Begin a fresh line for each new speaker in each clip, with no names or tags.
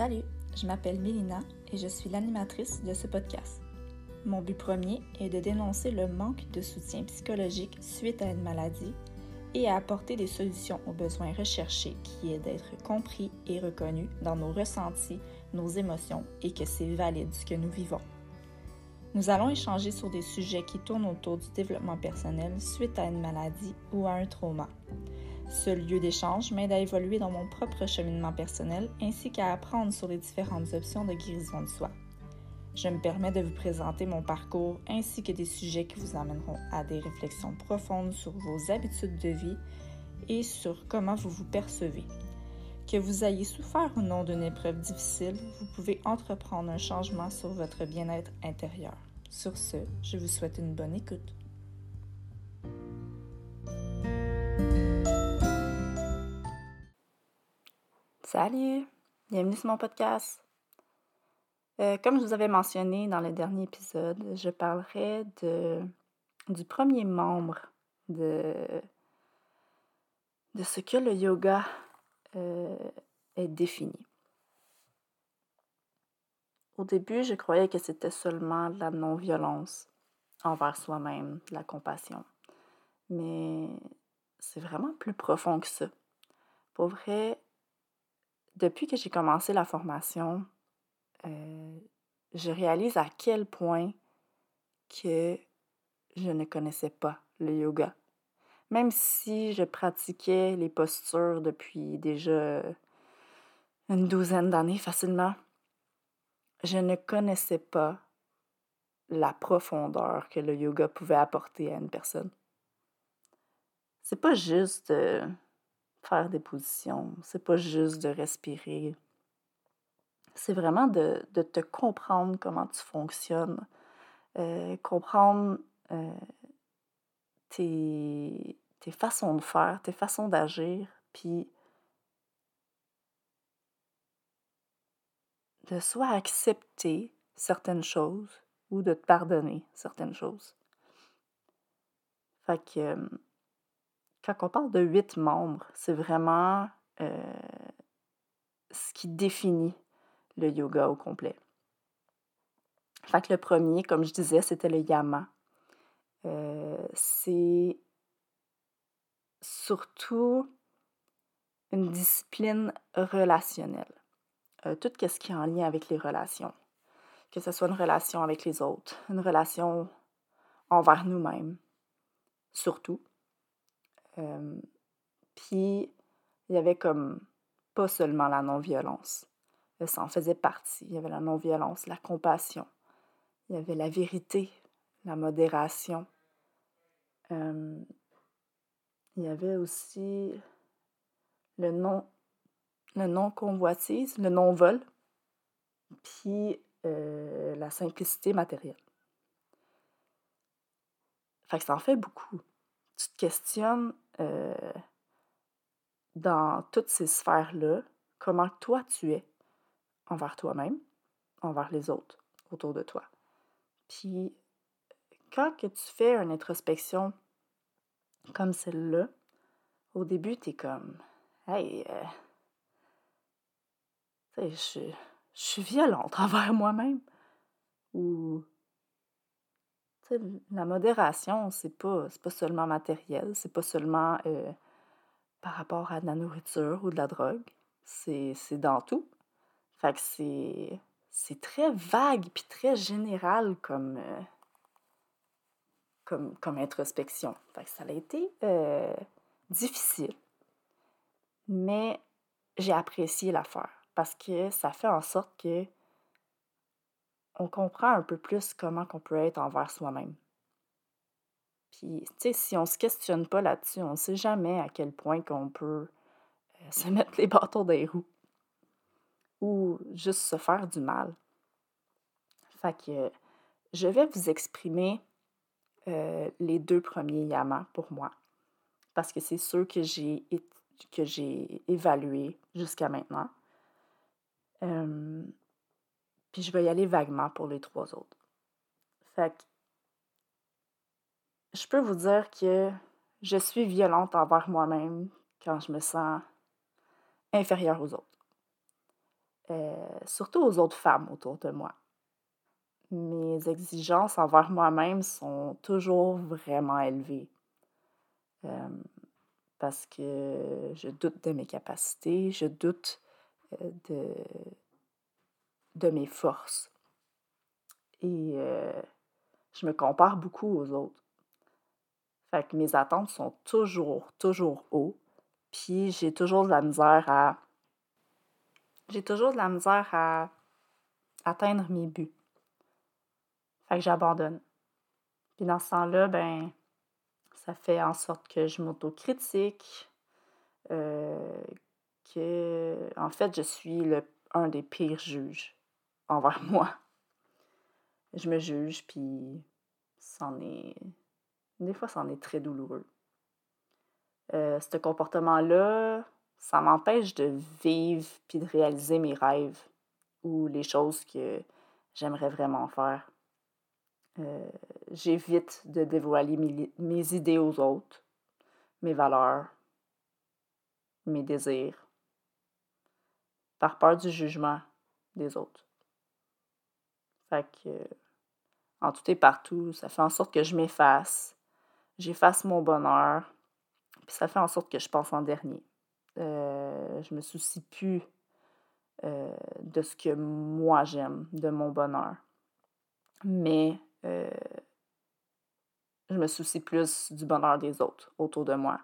Salut, je m'appelle Mélina et je suis l'animatrice de ce podcast. Mon but premier est de dénoncer le manque de soutien psychologique suite à une maladie et à apporter des solutions aux besoins recherchés qui est d'être compris et reconnu dans nos ressentis, nos émotions et que c'est valide ce que nous vivons. Nous allons échanger sur des sujets qui tournent autour du développement personnel suite à une maladie ou à un trauma. Ce lieu d'échange m'aide à évoluer dans mon propre cheminement personnel ainsi qu'à apprendre sur les différentes options de guérison de soi. Je me permets de vous présenter mon parcours ainsi que des sujets qui vous amèneront à des réflexions profondes sur vos habitudes de vie et sur comment vous vous percevez. Que vous ayez souffert ou non d'une épreuve difficile, vous pouvez entreprendre un changement sur votre bien-être intérieur. Sur ce, je vous souhaite une bonne écoute. Salut, bienvenue sur mon podcast. Euh, comme je vous avais mentionné dans le dernier épisode, je parlerai de, du premier membre de, de ce que le yoga euh, est défini. Au début, je croyais que c'était seulement la non-violence envers soi-même, la compassion. Mais c'est vraiment plus profond que ça. Pour vrai, depuis que j'ai commencé la formation, euh, je réalise à quel point que je ne connaissais pas le yoga. Même si je pratiquais les postures depuis déjà une douzaine d'années facilement, je ne connaissais pas la profondeur que le yoga pouvait apporter à une personne. C'est pas juste faire des positions. C'est pas juste de respirer. C'est vraiment de, te comprendre comment tu fonctionnes, euh, comprendre euh, tes, tes façons de faire, tes façons d'agir, puis de soit accepter certaines choses ou de te pardonner certaines choses. Fait que euh, quand on parle de huit membres, c'est vraiment euh, ce qui définit le yoga au complet. Fait le premier, comme je disais, c'était le yama. Euh, c'est surtout une discipline relationnelle. Euh, tout ce qui est en lien avec les relations. Que ce soit une relation avec les autres, une relation envers nous-mêmes, surtout puis, il y avait comme pas seulement la non-violence. Ça en faisait partie. Il y avait la non-violence, la compassion. Il y avait la vérité, la modération. il y avait aussi le non le non-convoitise, le non-vol, puis la simplicité matérielle. Fait que ça en fait beaucoup tu te questionnes euh, dans toutes ces sphères-là, comment toi tu es envers toi-même, envers les autres autour de toi. Puis, quand que tu fais une introspection comme celle-là, au début, tu es comme, hey, euh, je, je suis violente envers moi-même. Ou la modération, c'est pas, pas seulement matériel, c'est pas seulement euh, par rapport à de la nourriture ou de la drogue. C'est dans tout. C'est. Très vague puis très général comme, euh, comme, comme introspection. Fait ça a été euh, difficile. Mais j'ai apprécié l'affaire parce que ça fait en sorte que on comprend un peu plus comment on peut être envers soi-même. Puis, tu sais, si on se questionne pas là-dessus, on ne sait jamais à quel point qu'on peut euh, se mettre les bâtons des roues ou juste se faire du mal. Fait que je vais vous exprimer euh, les deux premiers yamas pour moi parce que c'est ceux que j'ai que j'ai évalués jusqu'à maintenant. Euh, puis je vais y aller vaguement pour les trois autres. Fait que je peux vous dire que je suis violente envers moi-même quand je me sens inférieure aux autres. euh, surtout aux autres femmes autour de moi. Mes exigences envers moi-même sont toujours vraiment élevées. Euh, parce que je doute de mes capacités, je doute euh, de, de mes forces. Et je me compare beaucoup aux autres. Fait que mes attentes sont toujours, toujours haut. Puis j'ai toujours de la misère à. J'ai toujours de la misère à atteindre mes buts. Fait que j'abandonne. Puis dans ce temps-là, ben, ça fait en sorte que je m'autocritique, euh, que, en fait, je suis le, un des pires juges envers moi. Je me juge, puis c'en est. Des fois, c'en est très douloureux. Euh, ce comportement-là, ça m'empêche de vivre puis de réaliser mes rêves ou les choses que j'aimerais vraiment faire. Euh, j'évite de dévoiler mes, idées aux autres, mes valeurs, mes désirs, par peur du jugement des autres. Fait que, en tout et partout, ça fait en sorte que je m'efface, j'efface mon bonheur, puis ça fait en sorte que je pense en dernier. Euh, je me soucie plus euh, de ce que moi j'aime, de mon bonheur. Mais euh, je me soucie plus du bonheur des autres autour de moi.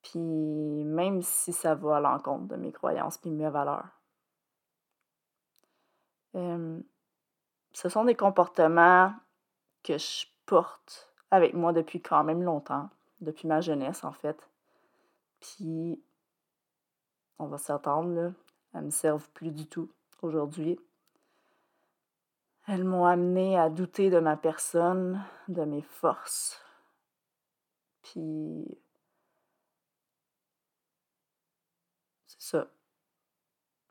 Puis même si ça va à l'encontre de mes croyances et mes valeurs. Ce sont des comportements que je porte avec moi depuis quand même longtemps, depuis ma jeunesse en fait. Puis, on va s'attendre, là, elles me servent plus du tout aujourd'hui. Elles m'ont amené à douter de ma personne, de mes forces. Puis c'est ça.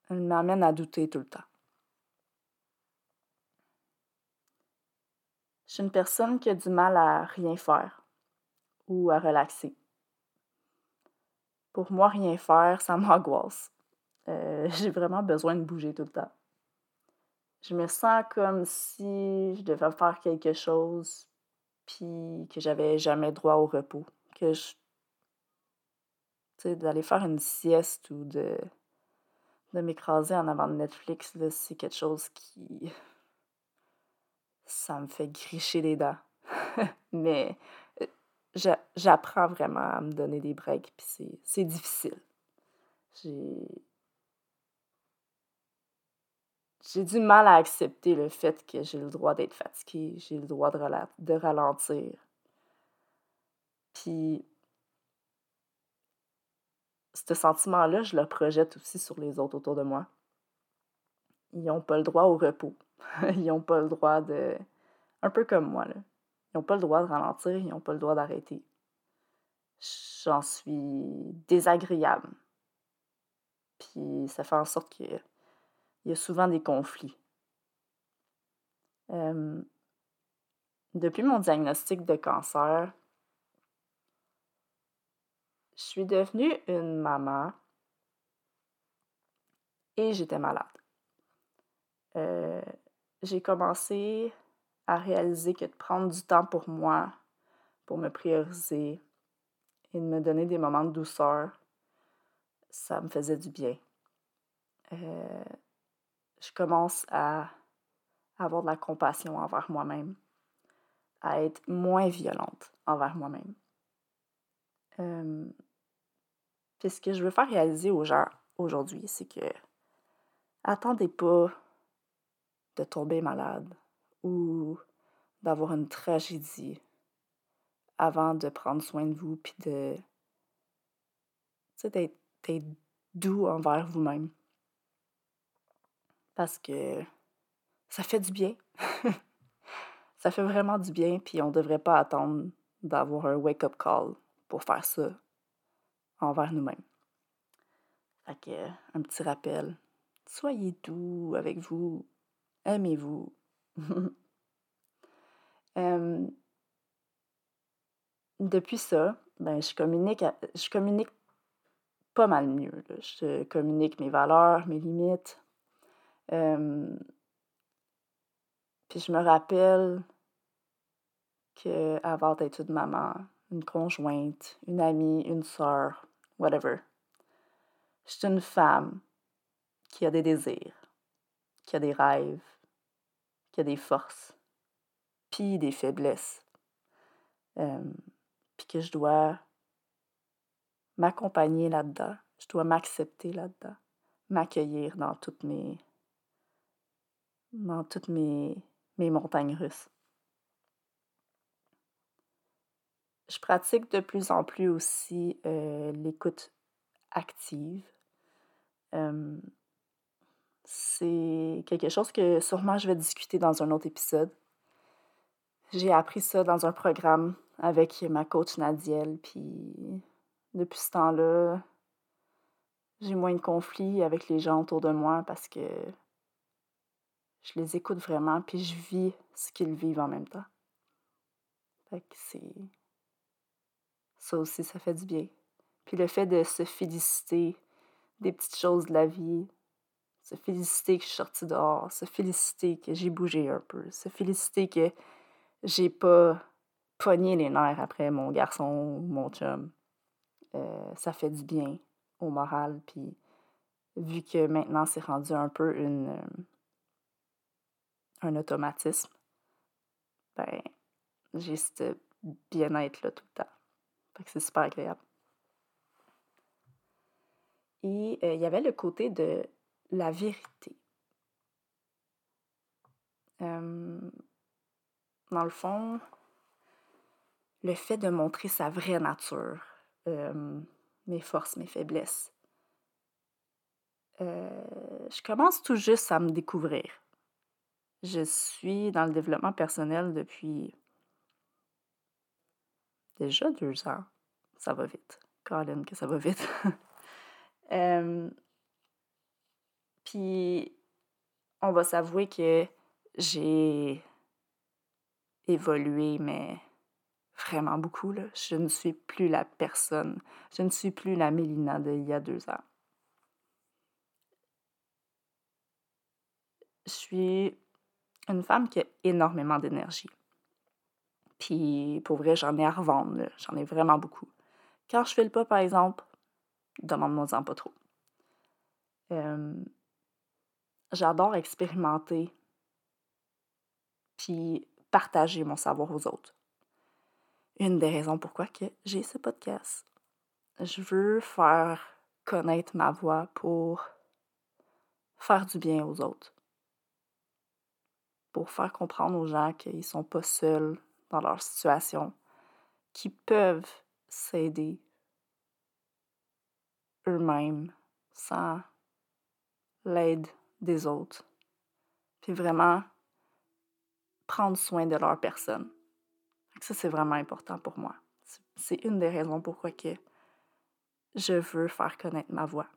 Elles m'amènent à douter tout le temps. Suis une personne qui a du mal à rien faire ou à relaxer. Pour moi, rien faire, ça m'angoisse. Euh, j'ai vraiment besoin de bouger tout le temps je me sens comme si je devais faire quelque chose, puis que j'avais jamais droit au repos. Que je. Sais, d'aller faire une sieste ou de, de m'écraser en avant de Netflix, c'est quelque chose qui. Ça me fait gricher les dents. Mais euh, j'apprends vraiment à me donner des breaks, puis c'est difficile. J'ai du mal à accepter le fait que j'ai le droit d'être fatiguée, j'ai le droit de, de ralentir. Puis, ce sentiment-là, je le projette aussi sur les autres autour de moi. Ils n'ont pas le droit au repos. ils n'ont pas le droit de. Un peu comme moi, là. Ils n'ont pas le droit de ralentir, ils n'ont pas le droit d'arrêter. J'en suis désagréable. Puis ça fait en sorte que il y a souvent des conflits. depuis mon diagnostic de cancer, je suis devenue une maman et j'étais malade. Euh, j'ai commencé à réaliser que de prendre du temps pour moi, pour me prioriser et de me donner des moments de douceur, ça me faisait du bien. Euh, je commence à avoir de la compassion envers moi-même, à être moins violente envers moi-même. Puis ce que je veux faire réaliser aux gens aujourd'hui, c'est que attendez pas de tomber malade ou d'avoir une tragédie avant de prendre soin de vous puis de d'être doux envers vous-même parce que ça fait du bien. ça fait vraiment du bien, puis on ne devrait pas attendre d'avoir un wake-up call pour faire ça envers nous-mêmes. Fait que, un petit rappel. Soyez doux avec vous. Aimez-vous. depuis ça, ben, je communique, je communique pas mal mieux. Je communique mes valeurs, mes limites, puis je me rappelle qu'avant d'être une maman, une conjointe, une amie, une sœur, whatever, je suis une femme qui a des désirs, qui a des rêves, a des forces, puis des faiblesses. puis que je dois m'accompagner là-dedans, je dois m'accepter là-dedans, m'accueillir dans toutes mes dans toutes mes, montagnes russes. Je pratique de plus en plus aussi euh, l'écoute active. C'est quelque chose que sûrement je vais discuter dans un autre épisode. J'ai appris ça dans un programme avec ma coach Nadiel, puis depuis ce temps-là, j'ai moins de conflits avec les gens autour de moi parce que je les écoute vraiment, puis je vis ce qu'ils vivent en même temps. Fait que c'est. Ça aussi, ça fait du bien. Puis le fait de se féliciter des petites choses de la vie, se féliciter que je suis sortie dehors, se féliciter que j'ai bougé un peu, se féliciter que j'ai pas pogné les nerfs après mon garçon ou mon chum. Euh, ça fait du bien au moral. Puis vu que maintenant c'est rendu un peu une, euh, un automatisme, ben j'ai ce bien-être là tout le temps. Fait que c'est super agréable. Et euh, il y avait le côté de la vérité. dans le fond, le fait de montrer sa vraie nature, mes forces, mes faiblesses. Euh, je commence tout juste à me découvrir. Je suis dans le développement personnel depuis déjà deux ans. Ça va vite. Colin, que ça va vite. Puis, on va s'avouer que j'ai évolué, mais vraiment beaucoup. Là. Je ne suis plus la personne. Je ne suis plus la Mélina d'il y a deux ans. Je suis une femme qui a énormément d'énergie. Puis pour vrai, j'en ai à revendre. J'en ai vraiment beaucoup. Quand je fais le pas, par exemple, demande-moi-en pas trop. J'adore expérimenter puis partager mon savoir aux autres une des raisons pourquoi que j'ai ce podcast. Je veux faire connaître ma voix pour faire du bien aux autres. Pour faire comprendre aux gens qu'ils ne sont pas seuls dans leur situation, qu'ils peuvent s'aider eux-mêmes sans l'aide des autres. Puis vraiment prendre soin de leur personne. Ça, c'est vraiment important pour moi. C'est une des raisons pourquoi que je veux faire connaître ma voix.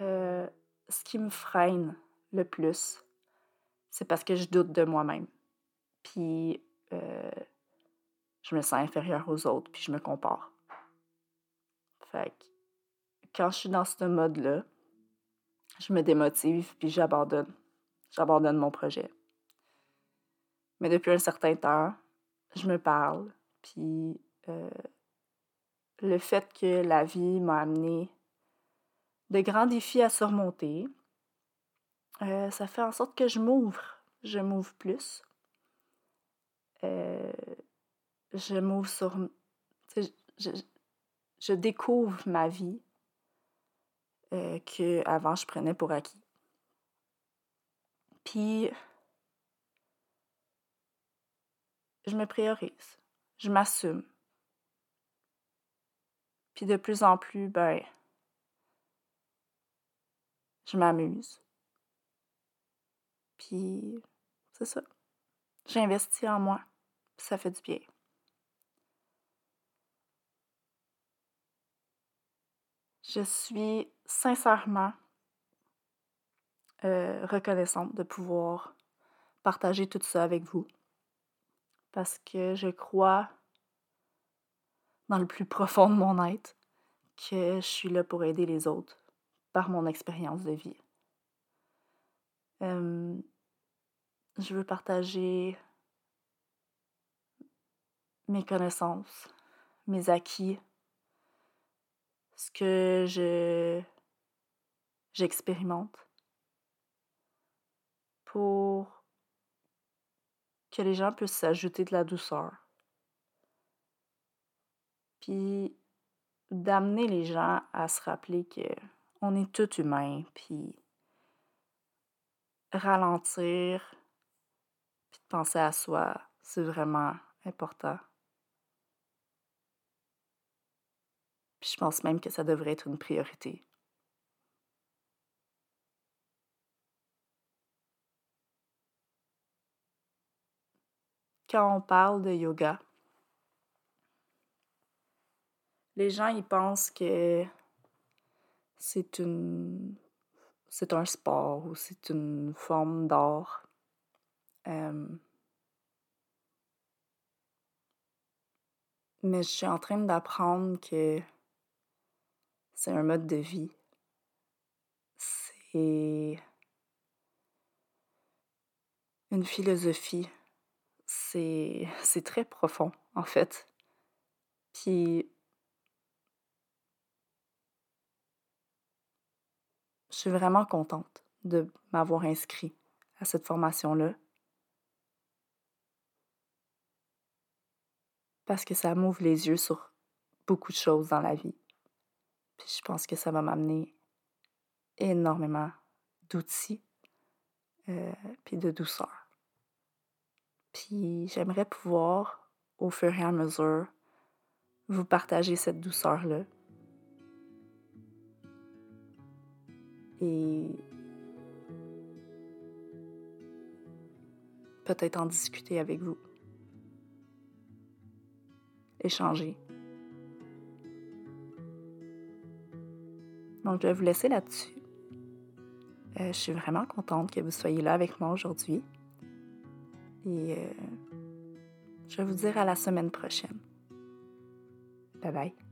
Euh, ce qui me freine le plus, c'est parce que je doute de moi-même. Puis euh, je me sens inférieure aux autres, puis je me compare. Fait que quand je suis dans ce mode-là, je me démotive, puis j'abandonne. J'abandonne mon projet. Mais depuis un certain temps, je me parle. Puis euh, le fait que la vie m'a amené de grands défis à surmonter, euh, ça fait en sorte que je m'ouvre. Je m'ouvre plus. Euh, je m'ouvre sur. Je, je, découvre ma vie que avant je prenais pour acquis. Puis je me priorise, je m'assume. Puis de plus en plus, ben, je m'amuse. Puis, c'est ça. J'investis en moi. Ça fait du bien. Je suis sincèrement euh, reconnaissante de pouvoir partager tout ça avec vous parce que je crois dans le plus profond de mon être que je suis là pour aider les autres par mon expérience de vie. je veux partager mes connaissances, mes acquis, ce que je j'expérimente pour que les gens puissent s'ajouter de la douceur. Puis d'amener les gens à se rappeler que on est tous humains, puis ralentir, puis de penser à soi, c'est vraiment important. Puis je pense même que ça devrait être une priorité. Quand on parle de yoga, les gens ils pensent que c'est une c'est un sport ou c'est une forme d'art. mais je suis en train d'apprendre que c'est un mode de vie. C'est une philosophie. C'est, très profond, en fait. Puis je suis vraiment contente de m'avoir inscrit à cette formation-là. Parce que ça m'ouvre les yeux sur beaucoup de choses dans la vie. Puis je pense que ça va m'amener énormément d'outils, euh, puis de douceur. Puis j'aimerais pouvoir, au fur et à mesure, vous partager cette douceur-là. Et peut-être en discuter avec vous. Échanger. Donc, je vais vous laisser là-dessus. Euh, je suis vraiment contente que vous soyez là avec moi aujourd'hui. Et euh, je vais vous dire à la semaine prochaine. Bye bye.